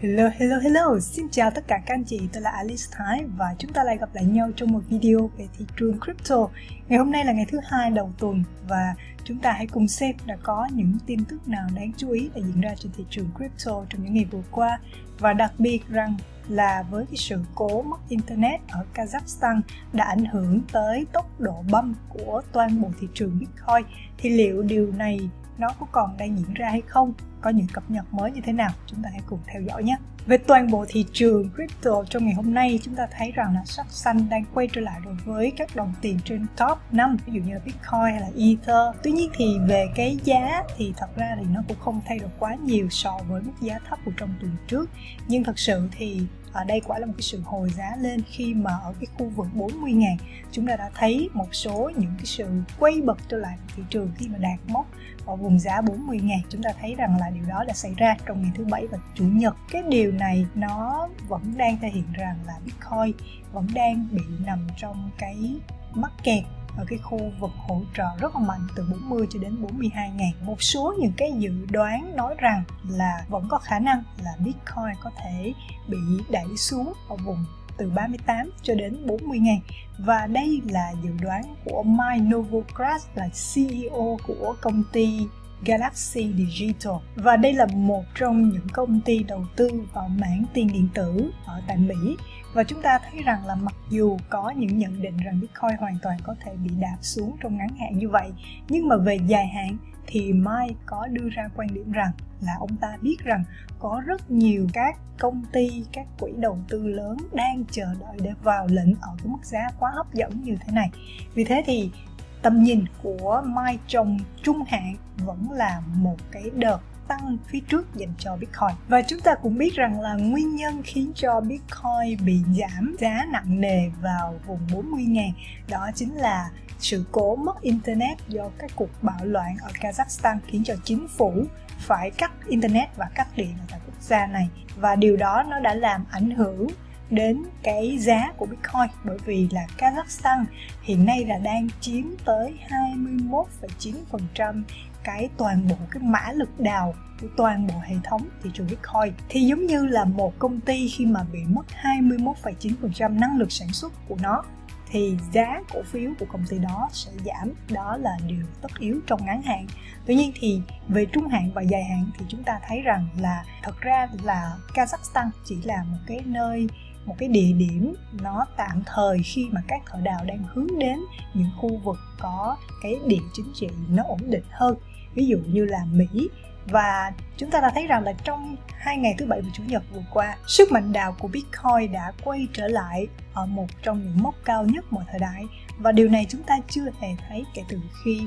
Hello, hello, hello! Xin chào tất cả các anh chị, tôi là Alice Thái và chúng ta lại gặp lại nhau trong một video về thị trường crypto. Ngày hôm nay là ngày thứ hai đầu tuần và chúng ta hãy cùng xem đã có những tin tức nào đáng chú ý đã diễn ra trên thị trường crypto trong những ngày vừa qua và đặc biệt rằng là với cái sự cố mất internet ở Kazakhstan đã ảnh hưởng tới tốc độ băm của toàn bộ thị trường Bitcoin thì liệu điều này nó có còn đang diễn ra hay không, có những cập nhật mới như thế nào, chúng ta hãy cùng theo dõi nhé. Về toàn bộ thị trường crypto trong ngày hôm nay, chúng ta thấy rằng là sắc xanh đang quay trở lại đối với các đồng tiền trên top 5 ví dụ như là Bitcoin hay là Ether. Tuy nhiên thì về cái giá thì thật ra thì nó cũng không thay đổi quá nhiều so với mức giá thấp của trong tuần trước. Nhưng thật sự thì ở đây quả là một cái sự hồi giá lên khi mà ở cái khu vực 40 ngàn. Chúng ta đã thấy một số những cái sự quay bật trở lại thị trường khi mà đạt mốc ở vùng giá 40 ngàn. Chúng ta thấy rằng là điều đó đã xảy ra trong ngày thứ bảy và chủ nhật. Cái điều này nó vẫn đang thể hiện rằng là Bitcoin vẫn đang bị nằm trong cái mắc kẹt ở cái khu vực hỗ trợ rất là mạnh từ 40 cho đến 42 ngàn. Một số những cái dự đoán nói rằng là vẫn có khả năng là Bitcoin có thể bị đẩy xuống ở vùng từ 38 cho đến 40 ngàn. Và đây là dự đoán của Mike Novogratz, là CEO của công ty Galaxy Digital. Và đây là một trong những công ty đầu tư vào mảng tiền điện tử ở tại Mỹ và chúng ta thấy rằng là mặc dù có những nhận định rằng Bitcoin hoàn toàn có thể bị đạp xuống trong ngắn hạn như vậy nhưng mà về dài hạn thì Mike có đưa ra quan điểm rằng là ông ta biết rằng có rất nhiều các công ty, các quỹ đầu tư lớn đang chờ đợi để vào lệnh ở cái mức giá quá hấp dẫn như thế này. Vì thế thì tầm nhìn của Mai trong trung hạn vẫn là một cái đợt tăng phía trước dành cho Bitcoin. Và chúng ta cũng biết rằng là nguyên nhân khiến cho Bitcoin bị giảm giá nặng nề vào vùng 40 ngàn đó chính là sự cố mất Internet do các cuộc bạo loạn ở Kazakhstan khiến cho chính phủ phải cắt Internet và cắt điện ở tại quốc gia này và điều đó nó đã làm ảnh hưởng đến cái giá của Bitcoin bởi vì là Kazakhstan hiện nay là đang chiếm tới 21,9% cái toàn bộ cái mã lực đào của toàn bộ hệ thống thị trường Bitcoin. Thì giống như là một công ty khi mà bị mất 21,9% năng lực sản xuất của nó thì giá cổ phiếu của công ty đó sẽ giảm. Đó là điều tất yếu trong ngắn hạn. Tuy nhiên thì về trung hạn và dài hạn thì chúng ta thấy rằng là thật ra là Kazakhstan chỉ là một cái nơi một cái địa điểm nó tạm thời khi mà các thợ đào đang hướng đến những khu vực có cái địa chính trị nó ổn định hơn ví dụ như là Mỹ. Và chúng ta đã thấy rằng là trong hai ngày thứ bảy và chủ nhật vừa qua, sức mạnh đào của Bitcoin đã quay trở lại ở một trong những mốc cao nhất mọi thời đại. Và điều này chúng ta chưa hề thấy kể từ khi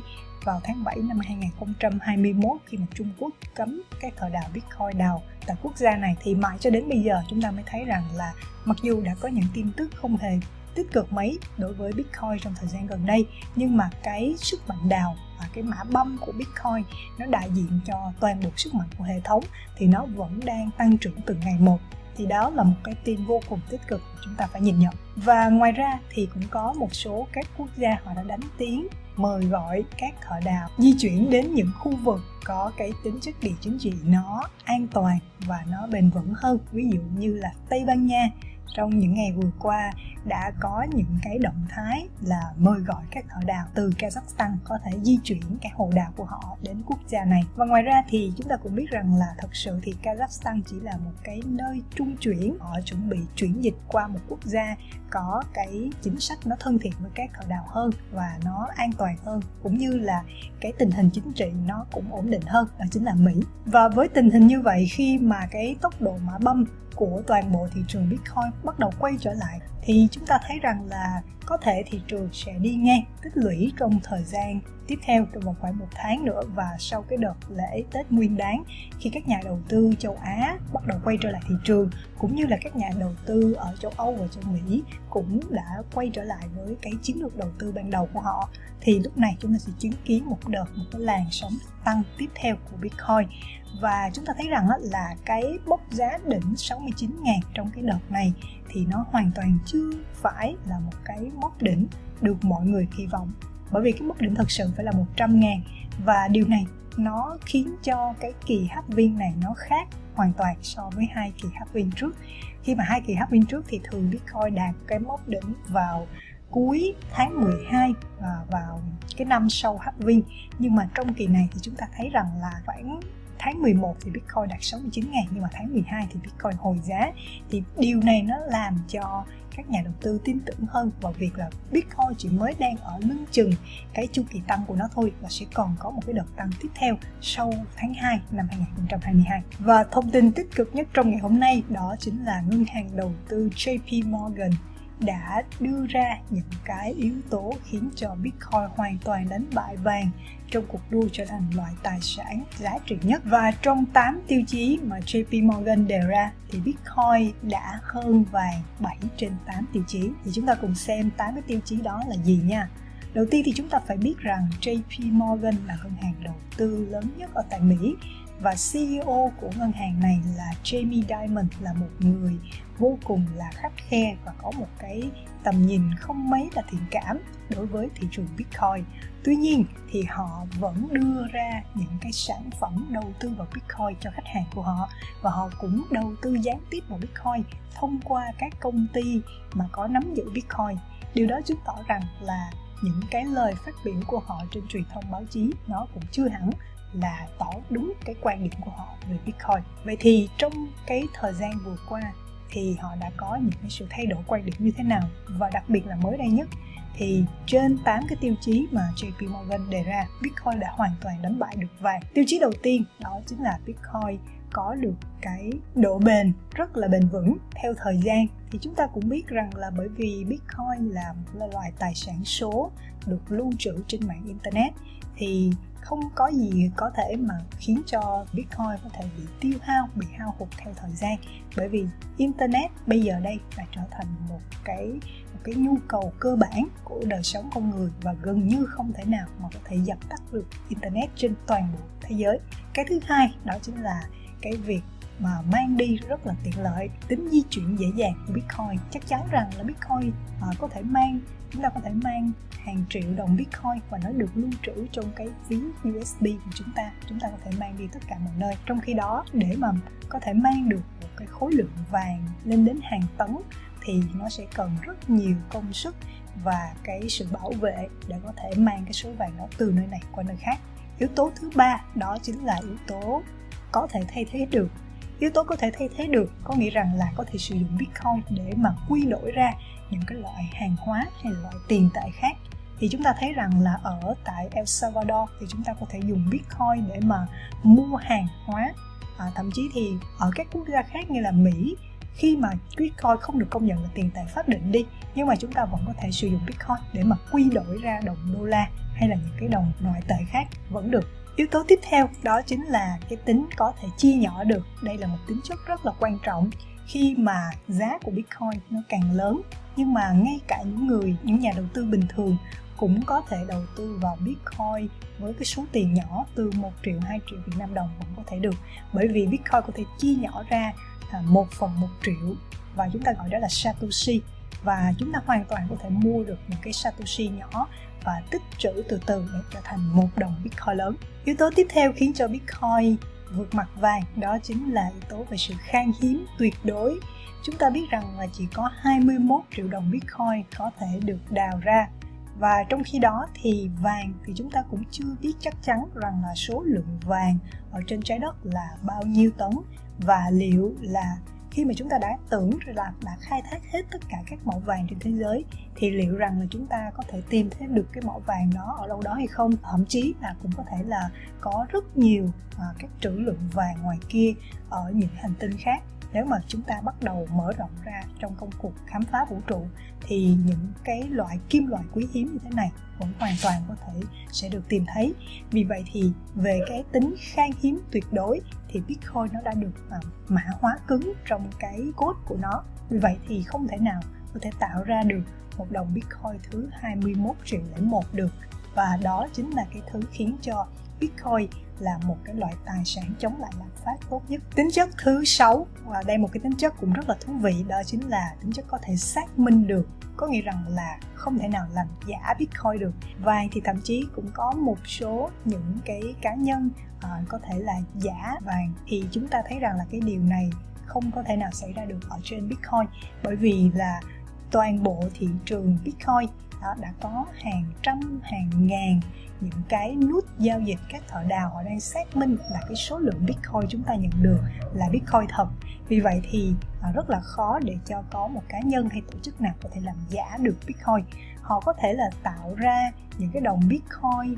vào tháng 7 năm 2021 khi mà Trung Quốc cấm các thợ đào Bitcoin đào tại quốc gia này. Thì mãi cho đến bây giờ chúng ta mới thấy rằng là mặc dù đã có những tin tức không hề tích cực mấy đối với Bitcoin trong thời gian gần đây. Nhưng mà cái sức mạnh đào và cái mã băm của Bitcoin nó đại diện cho toàn bộ sức mạnh của hệ thống thì nó vẫn đang tăng trưởng từng ngày một. Thì đó là một cái tin vô cùng tích cực chúng ta phải nhìn nhận. Và ngoài ra thì cũng có một số các quốc gia họ đã đánh tiếng, mời gọi các thợ đào di chuyển đến những khu vực có cái tính chất địa chính trị nó an toàn và nó bền vững hơn. Ví dụ như là Tây Ban Nha trong những ngày vừa qua đã có những cái động thái là mời gọi các thợ đào từ Kazakhstan có thể di chuyển các hồ đào của họ đến quốc gia này. Và ngoài ra thì chúng ta cũng biết rằng là thật sự thì Kazakhstan chỉ là một cái nơi trung chuyển. Họ chuẩn bị chuyển dịch qua một quốc gia có cái chính sách nó thân thiện với các thợ đào hơn và nó an toàn hơn, cũng như là cái tình hình chính trị nó cũng ổn định hơn, đó chính là Mỹ. Và với tình hình như vậy, khi mà cái tốc độ mã băm của toàn bộ thị trường Bitcoin bắt đầu quay trở lại thì chúng ta thấy rằng là có thể thị trường sẽ đi ngang, tích lũy trong thời gian tiếp theo, trong vòng khoảng một tháng nữa và sau cái đợt lễ Tết Nguyên Đán, khi các nhà đầu tư châu Á bắt đầu quay trở lại thị trường, cũng như là các nhà đầu tư ở châu Âu và châu Mỹ cũng đã quay trở lại với cái chiến lược đầu tư ban đầu của họ. Thì lúc này chúng ta sẽ chứng kiến một đợt, một cái làn sóng tăng tiếp theo của Bitcoin. Và chúng ta thấy rằng là cái bốc giá đỉnh 69.000 trong cái đợt này thì nó hoàn toàn chưa phải là một cái mốc đỉnh được mọi người kỳ vọng. Bởi vì cái mức đỉnh thật sự phải là 100 ngàn. Và điều này nó khiến cho cái kỳ halving này nó khác hoàn toàn so với hai kỳ halving trước. Khi mà hai kỳ halving trước thì thường Bitcoin đạt cái mốc đỉnh vào cuối tháng 12 và vào cái năm sau halving nhưng mà trong kỳ này thì chúng ta thấy rằng là khoảng tháng 11 thì Bitcoin đạt 69 ngàn, nhưng mà tháng 12 thì Bitcoin hồi giá thì điều này nó làm cho các nhà đầu tư tin tưởng hơn vào việc là Bitcoin chỉ mới đang ở lưng chừng cái chu kỳ tăng của nó thôi và sẽ còn có một cái đợt tăng tiếp theo sau tháng 2 năm 2022. Và thông tin tích cực nhất trong ngày hôm nay đó chính là ngân hàng đầu tư JP Morgan đã đưa ra những cái yếu tố khiến cho Bitcoin hoàn toàn đánh bại vàng trong cuộc đua trở thành loại tài sản giá trị nhất. Và trong 8 tiêu chí mà JP Morgan đề ra thì Bitcoin đã hơn vàng 7 trên 8 tiêu chí. Thì chúng ta cùng xem 8 cái tiêu chí đó là gì nha. Đầu tiên thì chúng ta phải biết rằng JP Morgan là ngân hàng đầu tư lớn nhất ở tại Mỹ và CEO của ngân hàng này là Jamie Dimon là một người vô cùng là khắc khe và có một cái tầm nhìn không mấy là thiện cảm đối với thị trường Bitcoin. Tuy nhiên thì họ vẫn đưa ra những cái sản phẩm đầu tư vào Bitcoin cho khách hàng của họ và họ cũng đầu tư gián tiếp vào Bitcoin thông qua các công ty mà có nắm giữ Bitcoin. Điều đó chứng tỏ rằng là những cái lời phát biểu của họ trên truyền thông báo chí nó cũng chưa hẳn là tỏ đúng cái quan điểm của họ về Bitcoin. Vậy thì trong cái thời gian vừa qua thì họ đã có những cái sự thay đổi quan điểm như thế nào và đặc biệt là mới đây nhất thì trên 8 cái tiêu chí mà JP Morgan đề ra, Bitcoin đã hoàn toàn đánh bại được vàng. Tiêu chí đầu tiên đó chính là Bitcoin có được cái độ bền rất là bền vững theo thời gian thì chúng ta cũng biết rằng là bởi vì Bitcoin là một loại tài sản số được lưu trữ trên mạng internet thì không có gì có thể mà khiến cho Bitcoin có thể bị tiêu hao, bị hao hụt theo thời gian bởi vì internet bây giờ đây đã trở thành một cái một cái nhu cầu cơ bản của đời sống con người và gần như không thể nào mà có thể dập tắt được internet trên toàn bộ thế giới. Cái thứ hai đó chính là cái việc mà mang đi rất là tiện lợi tính di chuyển dễ dàng. Của bitcoin chắc chắn rằng là bitcoin à, có thể mang chúng ta có thể mang hàng triệu đồng bitcoin và nó được lưu trữ trong cái ví usb của chúng ta. Chúng ta có thể mang đi tất cả mọi nơi. Trong khi đó để mà có thể mang được một cái khối lượng vàng lên đến hàng tấn thì nó sẽ cần rất nhiều công sức và cái sự bảo vệ để có thể mang cái số vàng đó từ nơi này qua nơi khác. Yếu tố thứ ba đó chính là yếu tố có thể thay thế được yếu tố có thể thay thế được có nghĩa rằng là có thể sử dụng bitcoin để mà quy đổi ra những cái loại hàng hóa hay loại tiền tệ khác. Thì chúng ta thấy rằng là ở tại El Salvador thì chúng ta có thể dùng Bitcoin để mà mua hàng hóa. À, thậm chí thì ở các quốc gia khác như là Mỹ khi mà Bitcoin không được công nhận là tiền tệ pháp định đi nhưng mà chúng ta vẫn có thể sử dụng Bitcoin để mà quy đổi ra đồng đô la hay là những cái đồng ngoại tệ khác vẫn được yếu tố tiếp theo đó chính là cái tính có thể chia nhỏ được. Đây là một tính chất rất là quan trọng. Khi mà giá của bitcoin nó càng lớn, nhưng mà ngay cả những người, những nhà đầu tư bình thường cũng có thể đầu tư vào bitcoin với cái số tiền nhỏ từ 1 triệu 2 triệu Việt Nam đồng vẫn có thể được. Bởi vì bitcoin có thể chia nhỏ ra một phần một triệu và chúng ta gọi đó là satoshi và chúng ta hoàn toàn có thể mua được những cái satoshi nhỏ và tích trữ từ từ để trở thành một đồng bitcoin lớn. Yếu tố tiếp theo khiến cho bitcoin vượt mặt vàng, đó chính là yếu tố về sự khan hiếm tuyệt đối. Chúng ta biết rằng là chỉ có 21 triệu đồng bitcoin có thể được đào ra. Và trong khi đó thì vàng thì chúng ta cũng chưa biết chắc chắn rằng là số lượng vàng ở trên trái đất là bao nhiêu tấn và liệu là khi mà chúng ta đã tưởng là đã khai thác hết tất cả các mỏ vàng trên thế giới thì liệu rằng là chúng ta có thể tìm thấy được cái mỏ vàng đó ở đâu đó hay không? Thậm chí là cũng có thể là có rất nhiều à, các trữ lượng vàng ngoài kia ở những hành tinh khác. Nếu mà chúng ta bắt đầu mở rộng ra trong công cuộc khám phá vũ trụ thì những cái loại kim loại quý hiếm như thế này vẫn hoàn toàn có thể sẽ được tìm thấy. Vì vậy thì về cái tính khan hiếm tuyệt đối thì bitcoin nó đã được uh, mã hóa cứng trong cái code của nó. Vì vậy thì không thể nào có thể tạo ra được một đồng bitcoin thứ 21 triệu lẻ một được. Và đó chính là cái thứ khiến cho bitcoin là một cái loại tài sản chống lại lạm phát tốt nhất. Tính chất thứ sáu và đây một cái tính chất cũng rất là thú vị đó chính là tính chất có thể xác minh được có nghĩa rằng là không thể nào làm giả bitcoin được. Vàng thì thậm chí cũng có một số những cái cá nhân uh, có thể là giả vàng. Thì chúng ta thấy rằng là cái điều này không có thể nào xảy ra được ở trên bitcoin bởi vì là toàn bộ thị trường bitcoin. Đó, đã có hàng trăm hàng ngàn những cái nút giao dịch các thợ đào họ đang xác minh là cái số lượng bitcoin chúng ta nhận được là bitcoin thật. Vì vậy thì à, rất là khó để cho có một cá nhân hay tổ chức nào có thể làm giả được bitcoin. Họ có thể là tạo ra những cái đồng bitcoin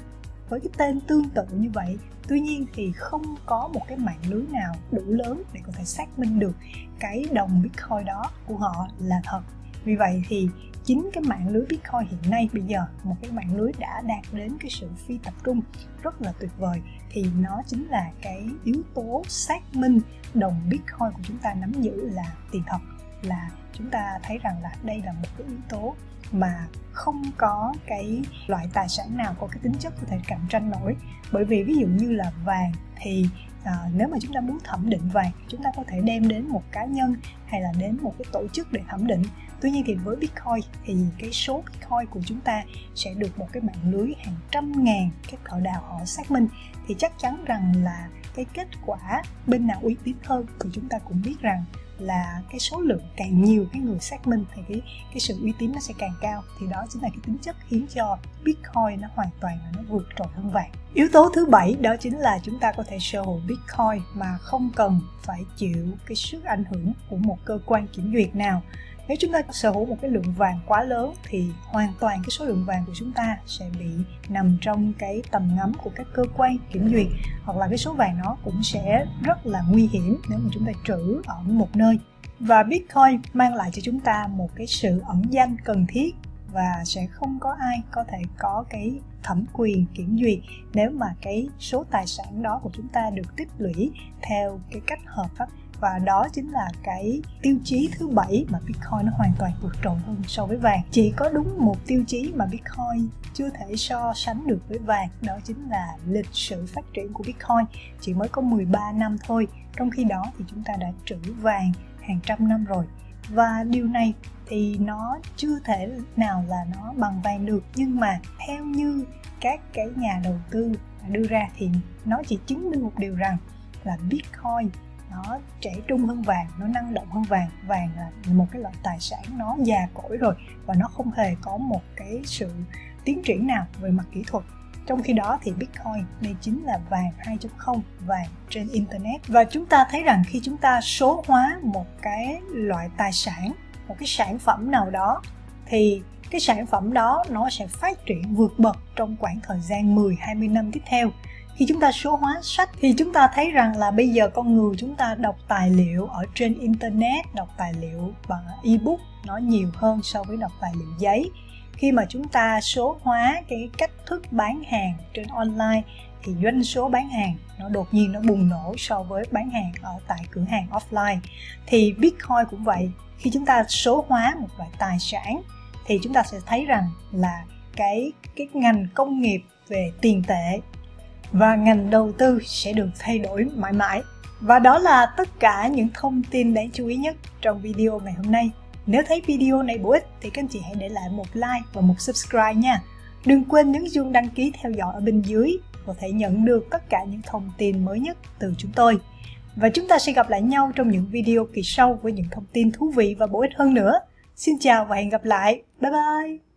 với cái tên tương tự như vậy. Tuy nhiên thì không có một cái mạng lưới nào đủ lớn để có thể xác minh được cái đồng bitcoin đó của họ là thật vì vậy thì chính cái mạng lưới Bitcoin hiện nay bây giờ, một cái mạng lưới đã đạt đến cái sự phi tập trung rất là tuyệt vời, thì nó chính là cái yếu tố xác minh đồng Bitcoin của chúng ta nắm giữ là tiền thật, là chúng ta thấy rằng là đây là một cái yếu tố mà không có cái loại tài sản nào có cái tính chất có thể cạnh tranh nổi. Bởi vì ví dụ như là vàng thì à, nếu mà chúng ta muốn thẩm định vàng chúng ta có thể đem đến một cá nhân hay là đến một cái tổ chức để thẩm định. Tuy nhiên thì với bitcoin thì cái số bitcoin của chúng ta sẽ được một cái mạng lưới hàng trăm ngàn các thợ đào họ xác minh. Thì chắc chắn rằng là cái kết quả bên nào uy tín hơn thì chúng ta cũng biết rằng là cái số lượng càng nhiều cái người xác minh thì cái cái sự uy tín nó sẽ càng cao. Thì đó chính là cái tính chất khiến cho bitcoin nó hoàn toàn là nó vượt trội hơn vàng. Yếu tố thứ bảy đó chính là chúng ta có thể sở hữu bitcoin mà không cần phải chịu cái sức ảnh hưởng của một cơ quan kiểm duyệt nào nếu chúng ta sở hữu một cái lượng vàng quá lớn thì hoàn toàn cái số lượng vàng của chúng ta sẽ bị nằm trong cái tầm ngắm của các cơ quan kiểm duyệt, hoặc là cái số vàng nó cũng sẽ rất là nguy hiểm nếu mà chúng ta trữ ở một nơi. Và bitcoin mang lại cho chúng ta một cái sự ẩn danh cần thiết và sẽ không có ai có thể có cái thẩm quyền kiểm duyệt nếu mà cái số tài sản đó của chúng ta được tích lũy theo cái cách hợp pháp và đó chính là cái tiêu chí thứ bảy mà Bitcoin nó hoàn toàn vượt trội hơn so với vàng. Chỉ có đúng một tiêu chí mà Bitcoin chưa thể so sánh được với vàng, đó chính là lịch sử phát triển của Bitcoin. Chỉ mới có 13 năm thôi, trong khi đó thì chúng ta đã trữ vàng hàng trăm năm rồi. Và điều này thì nó chưa thể nào là nó bằng vàng được, nhưng mà theo như các cái nhà đầu tư đưa ra thì nó chỉ chứng minh một điều rằng là Bitcoin nó trẻ trung hơn vàng, nó năng động hơn vàng. Vàng là một cái loại tài sản nó già cỗi rồi và nó không hề có một cái sự tiến triển nào về mặt kỹ thuật. Trong khi đó thì Bitcoin đây chính là vàng 2.0 vàng trên internet. Và chúng ta thấy rằng khi chúng ta số hóa một cái loại tài sản, một cái sản phẩm nào đó, thì cái sản phẩm đó nó sẽ phát triển vượt bậc trong khoảng thời gian 10 20 năm tiếp theo khi chúng ta số hóa sách, thì chúng ta thấy rằng là bây giờ con người chúng ta đọc tài liệu ở trên internet, đọc tài liệu bằng ebook nó nhiều hơn so với đọc tài liệu giấy. Khi mà chúng ta số hóa cái cách thức bán hàng trên online, thì doanh số bán hàng nó đột nhiên nó bùng nổ so với bán hàng ở tại cửa hàng offline. Thì bitcoin cũng vậy, khi chúng ta số hóa một loại tài sản, thì chúng ta sẽ thấy rằng là cái cái ngành công nghiệp về tiền tệ và ngành đầu tư sẽ được thay đổi mãi mãi. Và đó là tất cả những thông tin đáng chú ý nhất trong video ngày hôm nay. Nếu thấy video này bổ ích thì các anh chị hãy để lại một like và một subscribe nha. Đừng quên nhấn chuông đăng ký theo dõi ở bên dưới có thể nhận được tất cả những thông tin mới nhất từ chúng tôi. Và chúng ta sẽ gặp lại nhau trong những video kỳ sau với những thông tin thú vị và bổ ích hơn nữa. Xin chào và hẹn gặp lại. Bye bye!